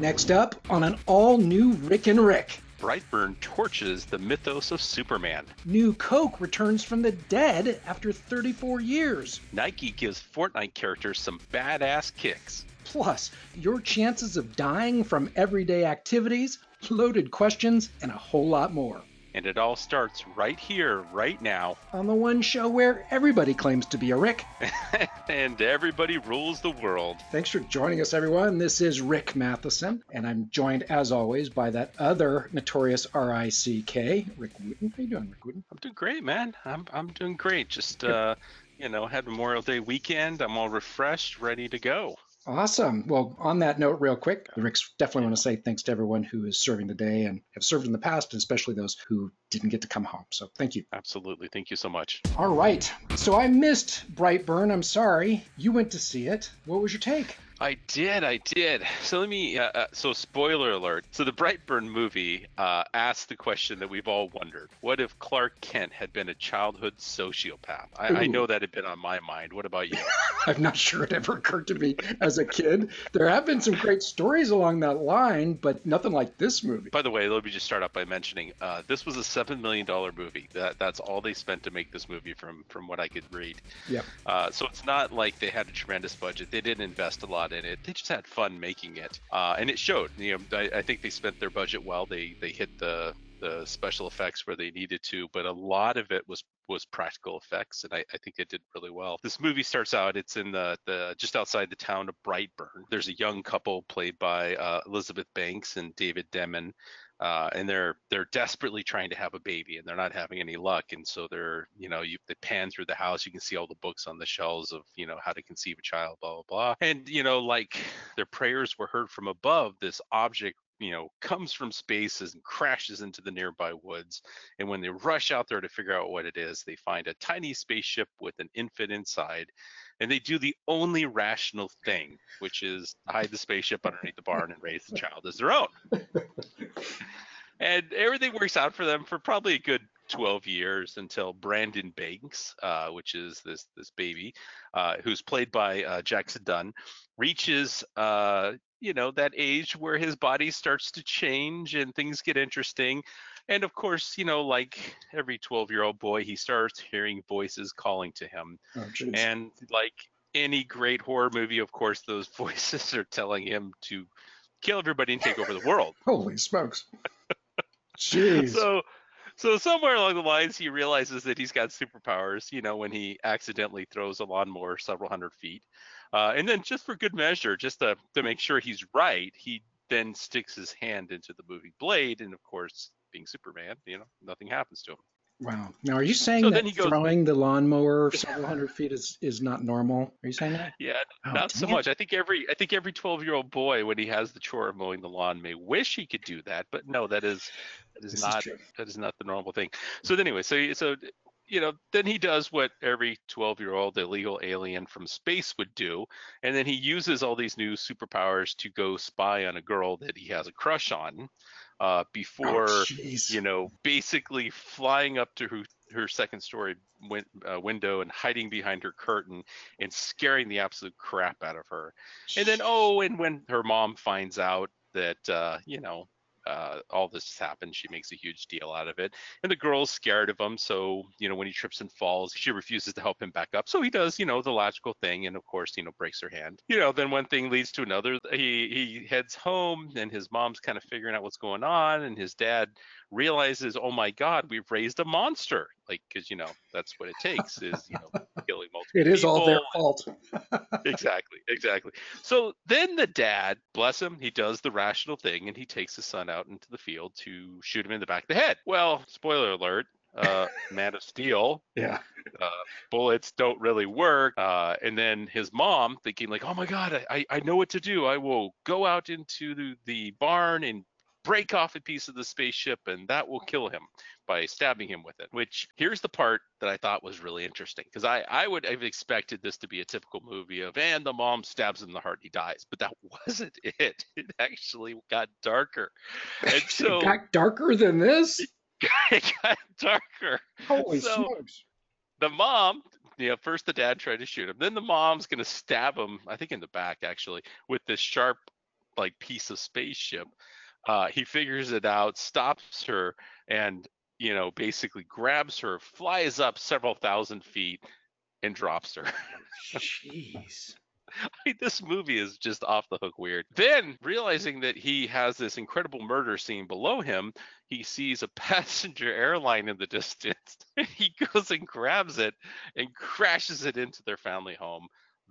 Next up on an all new Rick and Rick. Brightburn torches the mythos of Superman. New Coke returns from the dead after 34 years. Nike gives Fortnite characters some badass kicks. Plus, your chances of dying from everyday activities, loaded questions, and a whole lot more. And it all starts right here, right now. On the one show where everybody claims to be a Rick. and everybody rules the world. Thanks for joining us, everyone. This is Rick Matheson, and I'm joined, as always, by that other notorious R-I-C-K, Rick Wooten. How you doing, Rick Wooten? I'm doing great, man. I'm, I'm doing great. Just, uh, you know, had Memorial Day weekend. I'm all refreshed, ready to go. Awesome. Well, on that note, real quick, Rick's definitely want to say thanks to everyone who is serving today and have served in the past, and especially those who didn't get to come home. So thank you. Absolutely. Thank you so much. All right. So I missed Brightburn. I'm sorry. You went to see it. What was your take? I did, I did. So let me. Uh, uh, so spoiler alert. So the Brightburn movie uh, asked the question that we've all wondered: What if Clark Kent had been a childhood sociopath? I, I know that had been on my mind. What about you? I'm not sure it ever occurred to me as a kid. There have been some great stories along that line, but nothing like this movie. By the way, let me just start off by mentioning uh, this was a seven million dollar movie. That that's all they spent to make this movie, from from what I could read. Yeah. Uh, so it's not like they had a tremendous budget. They didn't invest a lot in it. They just had fun making it, uh, and it showed. You know, I, I, think they spent their budget well. They they hit the the special effects where they needed to, but a lot of it was was practical effects, and I, I think it did really well. This movie starts out. It's in the the just outside the town of Brightburn. There's a young couple played by uh, Elizabeth Banks and David Denman uh, and they're they're desperately trying to have a baby and they're not having any luck. And so they're you know you they pan through the house you can see all the books on the shelves of you know how to conceive a child blah blah blah. And you know like their prayers were heard from above. This object you know comes from space and crashes into the nearby woods. And when they rush out there to figure out what it is they find a tiny spaceship with an infant inside and they do the only rational thing which is hide the spaceship underneath the barn and raise the child as their own and everything works out for them for probably a good 12 years until Brandon Banks, uh, which is this this baby, uh, who's played by uh, Jackson Dunn, reaches uh, you know that age where his body starts to change and things get interesting. And of course, you know, like every 12 year old boy, he starts hearing voices calling to him. Oh, and like any great horror movie, of course, those voices are telling him to kill everybody and take over the world. Holy smokes. Jeez. So so somewhere along the lines he realizes that he's got superpowers, you know, when he accidentally throws a lawnmower several hundred feet. Uh, and then just for good measure, just to, to make sure he's right, he then sticks his hand into the moving blade and of course being Superman, you know, nothing happens to him. Wow. Now, are you saying so that goes, throwing the lawnmower several hundred feet is, is not normal? Are you saying that? Yeah, oh, not so much. I think every I think every 12 year old boy, when he has the chore of mowing the lawn, may wish he could do that, but no, that is that is this not is that is not the normal thing. So anyway, so so you know, then he does what every 12 year old illegal alien from space would do. And then he uses all these new superpowers to go spy on a girl that he has a crush on uh, before oh, you know basically flying up to her, her second story win, uh, window and hiding behind her curtain and scaring the absolute crap out of her and then oh and when her mom finds out that uh, you know uh, all this has happened. She makes a huge deal out of it. And the girl's scared of him. So, you know, when he trips and falls, she refuses to help him back up. So he does, you know, the logical thing. And of course, you know, breaks her hand. You know, then one thing leads to another. He, he heads home and his mom's kind of figuring out what's going on. And his dad realizes, oh my God, we've raised a monster. Like, because, you know, that's what it takes is, you know, multiple It is all their fault. exactly, exactly. So then the dad, bless him, he does the rational thing and he takes his son out into the field to shoot him in the back of the head. Well, spoiler alert, uh, Man of Steel. Yeah. Uh, bullets don't really work. Uh, and then his mom thinking like, oh my God, I, I know what to do. I will go out into the, the barn and break off a piece of the spaceship and that will kill him by stabbing him with it which here's the part that i thought was really interesting because I, I would have expected this to be a typical movie of and the mom stabs him in the heart he dies but that wasn't it it actually got darker and so it got darker than this it got darker holy so, smokes the mom you know, first the dad tried to shoot him. Then the mom's going to stab him, I think in the back actually, with this sharp like piece of spaceship. Uh, he figures it out, stops her, and you know basically grabs her, flies up several thousand feet, and drops her. Jeez. this movie is just off the hook weird. Then, realizing that he has this incredible murder scene below him, he sees a passenger airline in the distance. he goes and grabs it and crashes it into their family home,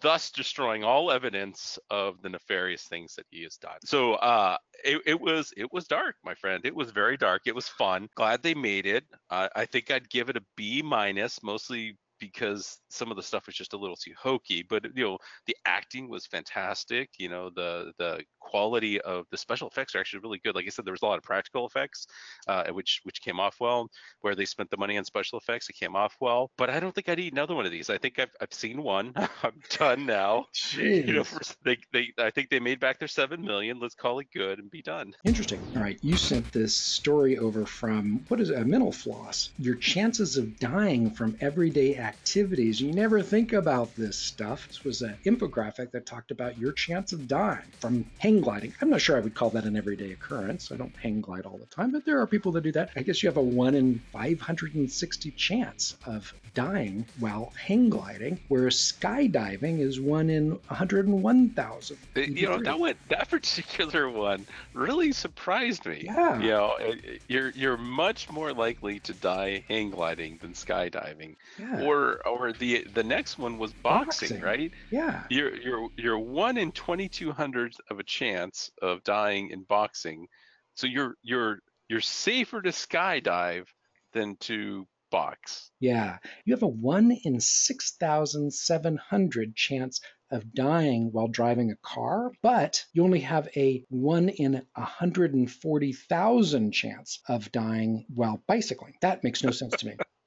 thus destroying all evidence of the nefarious things that he has done. So, uh, it, it was it was dark, my friend. It was very dark. It was fun. Glad they made it. Uh, I think I'd give it a B minus, mostly because some of the stuff was just a little too hokey. But you know, the acting was fantastic. You know, the the quality of the special effects are actually really good. Like I said, there was a lot of practical effects, uh, which which came off well. Where they spent the money on special effects, it came off well. But I don't think I'd eat another one of these. I think I've I've seen one. I'm done now. Jeez. You know, for, they they I think they made back their seven million. Let's call it good and be done. Interesting. All right, you sent this story over from what is it, a mental floss? Your chances of dying from everyday activities. You never think about this stuff. This was an infographic that talked about your chance of dying from hang gliding. I'm not sure I would call that an everyday occurrence. I don't hang glide all the time, but there are people that do that. I guess you have a 1 in 560 chance of dying while hang gliding, whereas skydiving is 1 in 101,000. Uh, You know, that one, that particular one really surprised me. Yeah. You know, uh, you're you're much more likely to die hang gliding than skydiving. Yeah. Or or the the next one was boxing, Boxing. right? yeah. You're you're you're one in twenty two hundredths of a chance of dying in boxing. So you're you're you're safer to skydive than to box. Yeah, you have a 1 in 6,700 chance of dying while driving a car, but you only have a 1 in 140,000 chance of dying while bicycling. That makes no sense to me.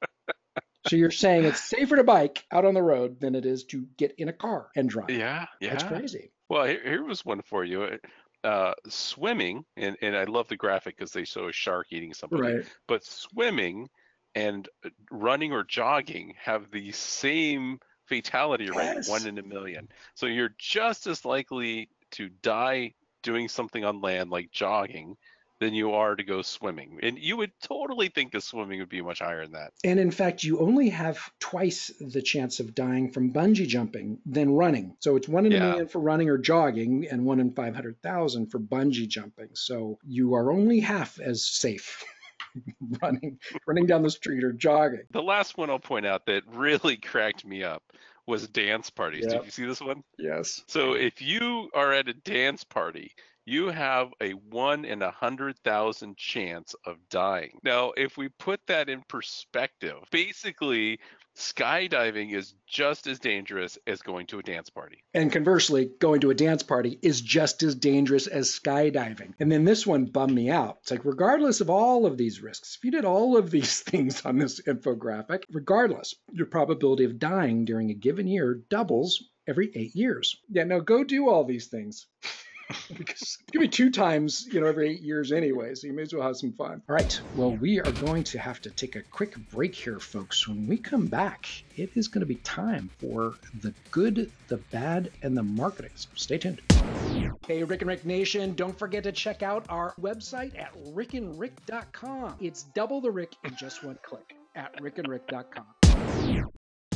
so you're saying it's safer to bike out on the road than it is to get in a car and drive. Yeah, yeah. That's crazy. Well, here, here was one for you. Uh, swimming, and, and I love the graphic because they show a shark eating somebody. Right. But swimming and uh, running or jogging have the same fatality rate, one in a million. So you're just as likely to die doing something on land like jogging than you are to go swimming. And you would totally think the swimming would be much higher than that. And in fact, you only have twice the chance of dying from bungee jumping than running. So it's one in Yeah. a million for running or jogging, and one in 500,000 for bungee jumping. So you are only half as safe running, running down the street or jogging. The last one I'll point out that really cracked me up was dance parties. Yep. Did you see this one? Yes. So if you are at a dance party, you have a one in a hundred thousand chance of dying. Now, if we put that in perspective, basically skydiving is just as dangerous as going to a dance party. And conversely, going to a dance party is just as dangerous as skydiving. And then this one bummed me out. It's like, regardless of all of these risks, if you did all of these things on this infographic, regardless, your probability of dying during a given year doubles every eight years. Yeah, now go do all these things. because it's gonna be two times, you know, every eight years anyway, so you may as well have some fun. All right, well, we are going to have to take a quick break here, folks. When we come back, it is going to be time for the good, the bad, and the marketing. So stay tuned. Hey, Rick and Rick Nation, don't forget to check out our website at rickandrick.com. It's double the Rick in just one click at rickandrick.com.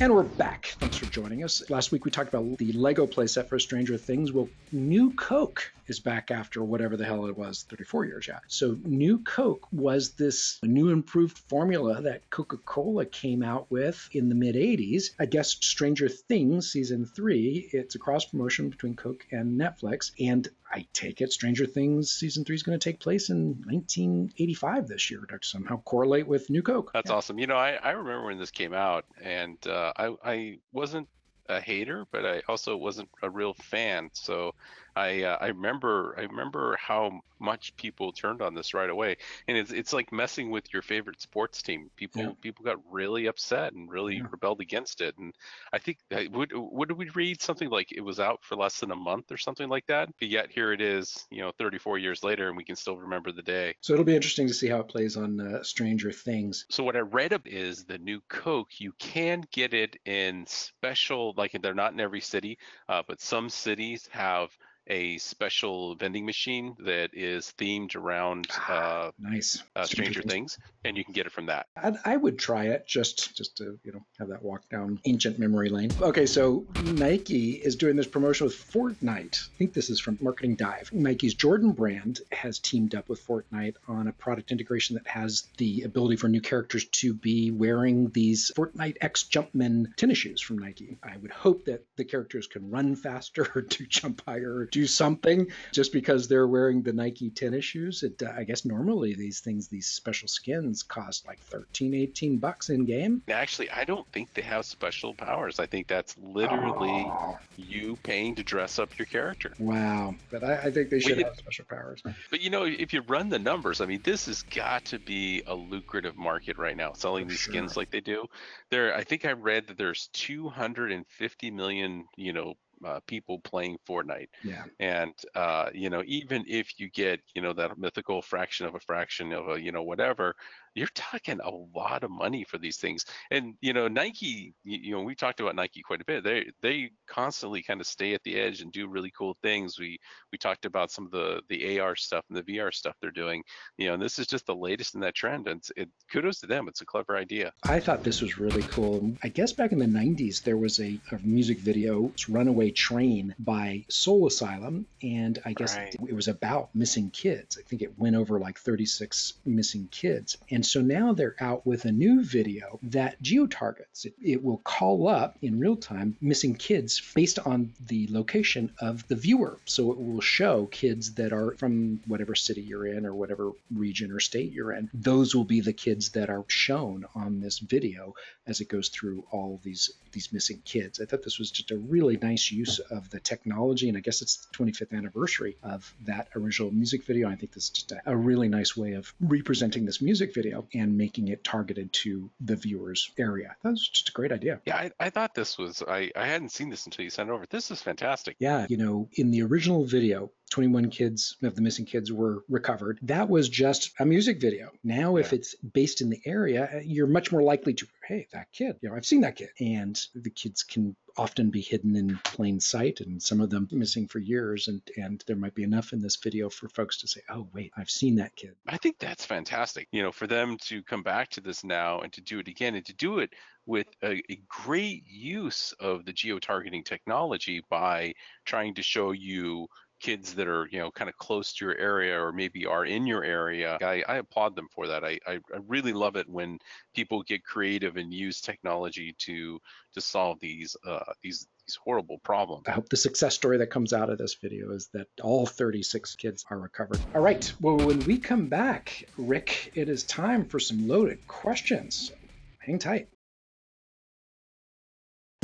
And we're back. Thanks for joining us. Last week we talked about the Lego playset for Stranger Things. Well, New Coke is back after whatever the hell it was, 34 years, yeah. So New Coke was this new improved formula that Coca-Cola came out with in the mid 80s. I guess Stranger Things season 3, it's a cross promotion between Coke and Netflix and I take it Stranger Things season 3 is going to take place in 1985 this year to somehow correlate with New Coke. That's awesome. You know, I, I remember when this came out, and uh, I I wasn't a hater, but I also wasn't a real fan. So I uh, I remember I remember how much people turned on this right away, and it's it's like messing with your favorite sports team. People Yeah. people got really upset and really Yeah. rebelled against it. And I think would did we read something like it was out for less than a month or something like that? But yet here it is, you know, 34 years later, and we can still remember the day. So it'll be interesting to see how it plays on uh, Stranger Things. So what I read up is the new Coke. You can get it in special, like they're not in every city, uh, but some cities have a special vending machine that is themed around Ah, uh, nice. uh, Stranger Things, and you can get it from that. I, I would try it just just to you know have that walk down ancient memory lane. Okay, so Nike is doing this promotion with Fortnite. I think this is from Marketing Dive. Nike's Jordan brand has teamed up with Fortnite on a product integration that has the ability for new characters to be wearing these Fortnite X Jumpman tennis shoes from Nike. I would hope that the characters can run faster or do jump higher or do something just because they're wearing the Nike tennis shoes. It, uh, I guess normally these things, these special skins cost like 13, 18 bucks in game. Actually, I don't think they have special powers. I think that's literally Oh, you paying to dress up your character. wow. But I, I think they should have special powers. But you know, if you run the numbers, I mean, this has got to be a lucrative market right now, selling For these sure. skins like they do. There, I think I read that there's 250 million, you know, uh, people playing Fortnite, Yeah. and uh, you know, even if you get, you know, that mythical fraction of a fraction of a, you know, whatever, you're talking a lot of money for these things. And you know, Nike, you, know, we talked about Nike quite a bit. They they constantly kind of stay at the edge and do really cool things. We we talked about some of the the AR stuff and the VR stuff they're doing. You know, and this is just the latest in that trend. And it's, it kudos to them. It's a clever idea. I thought this was really cool. I guess back in the 90s, there was a, a music video, it's Runaway Train by Soul Asylum. And I guess Right. it was about missing kids. I think it went over like 36 missing kids. And so now they're out with a new video that geo-targets. It, it will call up in real time missing kids based on the location of the viewer. So it will show kids that are from whatever city you're in or whatever region or state you're in. Those will be the kids that are shown on this video as it goes through all these these missing kids. I thought this was just a really nice use of the technology, and I guess it's the 25th anniversary of that original music video. I think this is just a, a really nice way of representing this music video and making it targeted to the viewer's area. That was just a great idea. Yeah, I, I thought this was I, I hadn't seen this until you sent it over. This is fantastic. Yeah, you know, in the original video, 21 kids of the missing kids were recovered. That was just a music video. Now, if it's based in the area, uh, you're much more likely to, hey, that kid, you know, I've seen that kid. And the kids can often be hidden in plain sight and some of them missing for years and and there might be enough in this video for folks to say oh wait i've seen that kid I think that's fantastic. You know, for them to come back to this now and to do it again and to do it with a, a great use of the geo-targeting technology by trying to show you kids that are you know kind of close to your area or maybe are in your area i, I applaud them for that I, I really love it when people get creative and use technology to to solve these uh these these horrible problems I hope the success story that comes out of this video is that all 36 kids are recovered. All right. Well, when we come back, Rick, it is time for some loaded questions. Hang tight.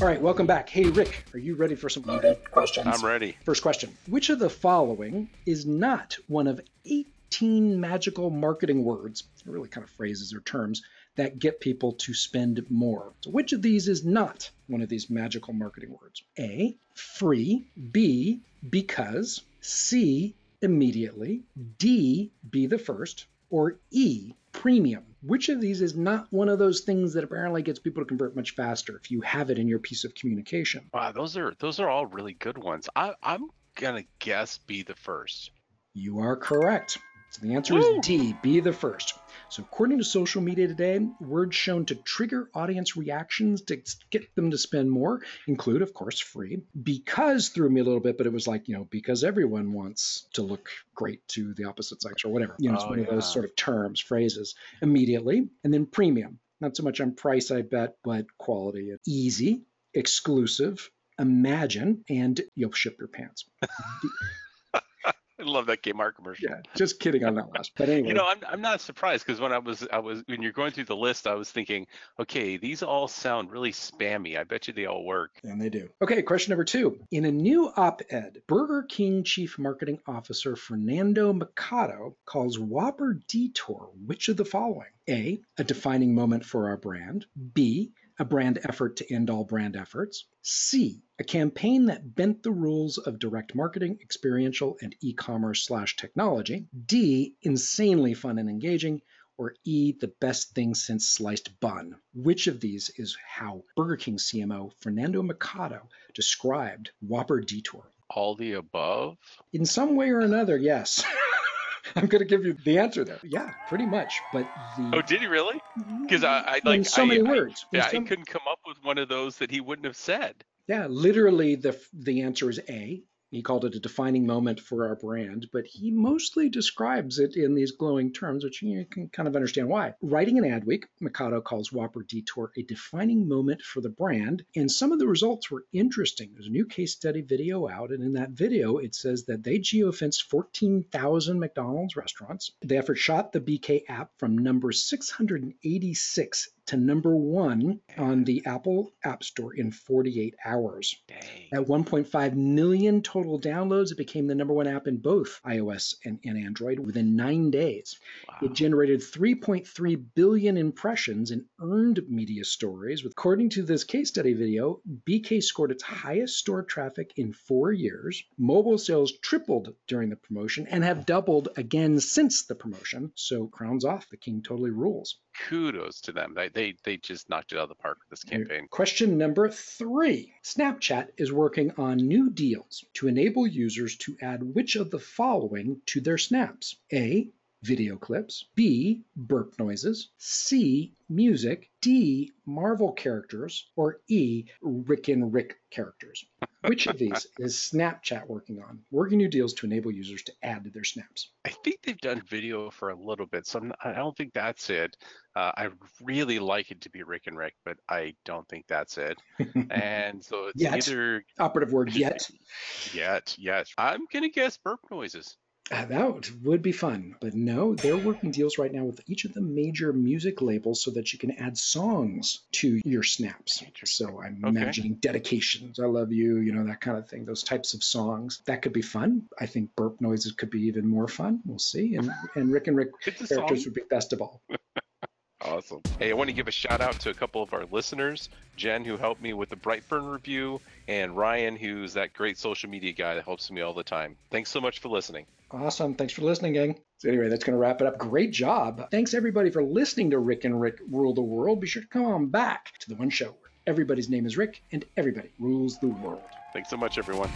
All right. Welcome back. Hey, Rick, are you ready for some questions? i'm ready First question Which of the following is not one of 18 magical marketing words, really kind of phrases or terms, that get people to spend more? So, which of these is not one of these magical marketing words? A, free, B, because, C, immediately, D, be the first, or E, premium. Which of these is not one of those things that apparently gets people to convert much faster if you have it in your piece of communication? wow those are those are all really good ones i i'm gonna guess be the first You are correct. So the answer Woo! is D, be the first. So according to social media today, words shown to trigger audience reactions to get them to spend more include, of course, free. Because threw me a little bit, but it was like, you know, because everyone wants to look great to the opposite sex or whatever. You know, it's Oh, one of those sort of terms, phrases. Immediately. And then premium. Not so much on price, I bet, but quality. Easy, exclusive, imagine, and you'll ship your pants. i love that Kmart commercial Yeah, just kidding on that last. But anyway. You know, I'm I'm not surprised because when I was I was when you're going through the list, I was thinking, okay, these all sound really spammy. I bet you they all work. And they do. Okay, question number two. In a new op ed, Burger King Chief Marketing Officer Fernando Machado calls Whopper Detour which of the following? A, a defining moment for our brand. B, a brand effort to end all brand efforts. C, a campaign that bent the rules of direct marketing, experiential, and e commerce slash technology. D, insanely fun and engaging or E, the best thing since sliced bun? Which of these is how Burger King CMO Fernando Machado described Whopper Detour? All the above? In some way or another, yes. I'm going to give you the answer there. Yeah, pretty much. But the oh, did he really? Mm-hmm. Because I, I like in so I, many I, words. yeah, some, I couldn't come up with one of those that he wouldn't have said. Yeah, literally the the answer is A. He called it a defining moment for our brand, but he mostly describes it in these glowing terms, which you can kind of understand why. Writing an Adweek, Machado calls Whopper Detour a defining moment for the brand, and some of the results were interesting. There's a new case study video out, and in that video, it says that they geofenced 14,000 McDonald's restaurants. The effort shot the BK app from number 686 to number one on the Apple App Store in 48 hours. Dang. At 1.5 million total downloads, it became the number one app in both iOS and, and Android within nine days. Wow. It generated 3.3 billion impressions and earned media stories. According to this case study video, BK scored its highest store traffic in four years. Mobile sales tripled during the promotion and have doubled again since the promotion. So crowns off, the king totally rules. Kudos to them. They, they they just knocked it out of the park with this campaign. Question number three Snapchat is working on new deals to enable users to add which of the following to their snaps? A. Video clips. B. Burp noises. C. Music. D. Marvel characters. Or E. Rick and Rick characters. Which of these is Snapchat working on? Working new deals to enable users to add to their snaps. I think they've done video for a little bit, so I'm I don't think that's it. Uh, I really like it to be Rick and Rick, but I don't think that's it. and so it's Yet. either Operative word yet. yet, yes. I'm gonna guess burp noises. Uh, that would- would be fun. But no, they're working deals right now with each of the major music labels so that you can add songs to your snaps. So I'm Okay. imagining dedications, I love you, you know, that kind of thing, those types of songs. That could be fun. I think burp noises could be even more fun. We'll see. And, and Rick and Rick characters song. would be best of all. Awesome. Hey, I want to give a shout out to a couple of our listeners Jen, who helped me with the Brightburn review, and Ryan, who's that great social media guy that helps me all the time. Thanks so much for listening. Awesome. Thanks for listening, gang. So anyway, that's going to wrap it up. Great job. Thanks everybody for listening to Rick and Rick Rule the World. Be sure to come on back to the one show where everybody's name is Rick and everybody rules the world. Thanks so much, everyone.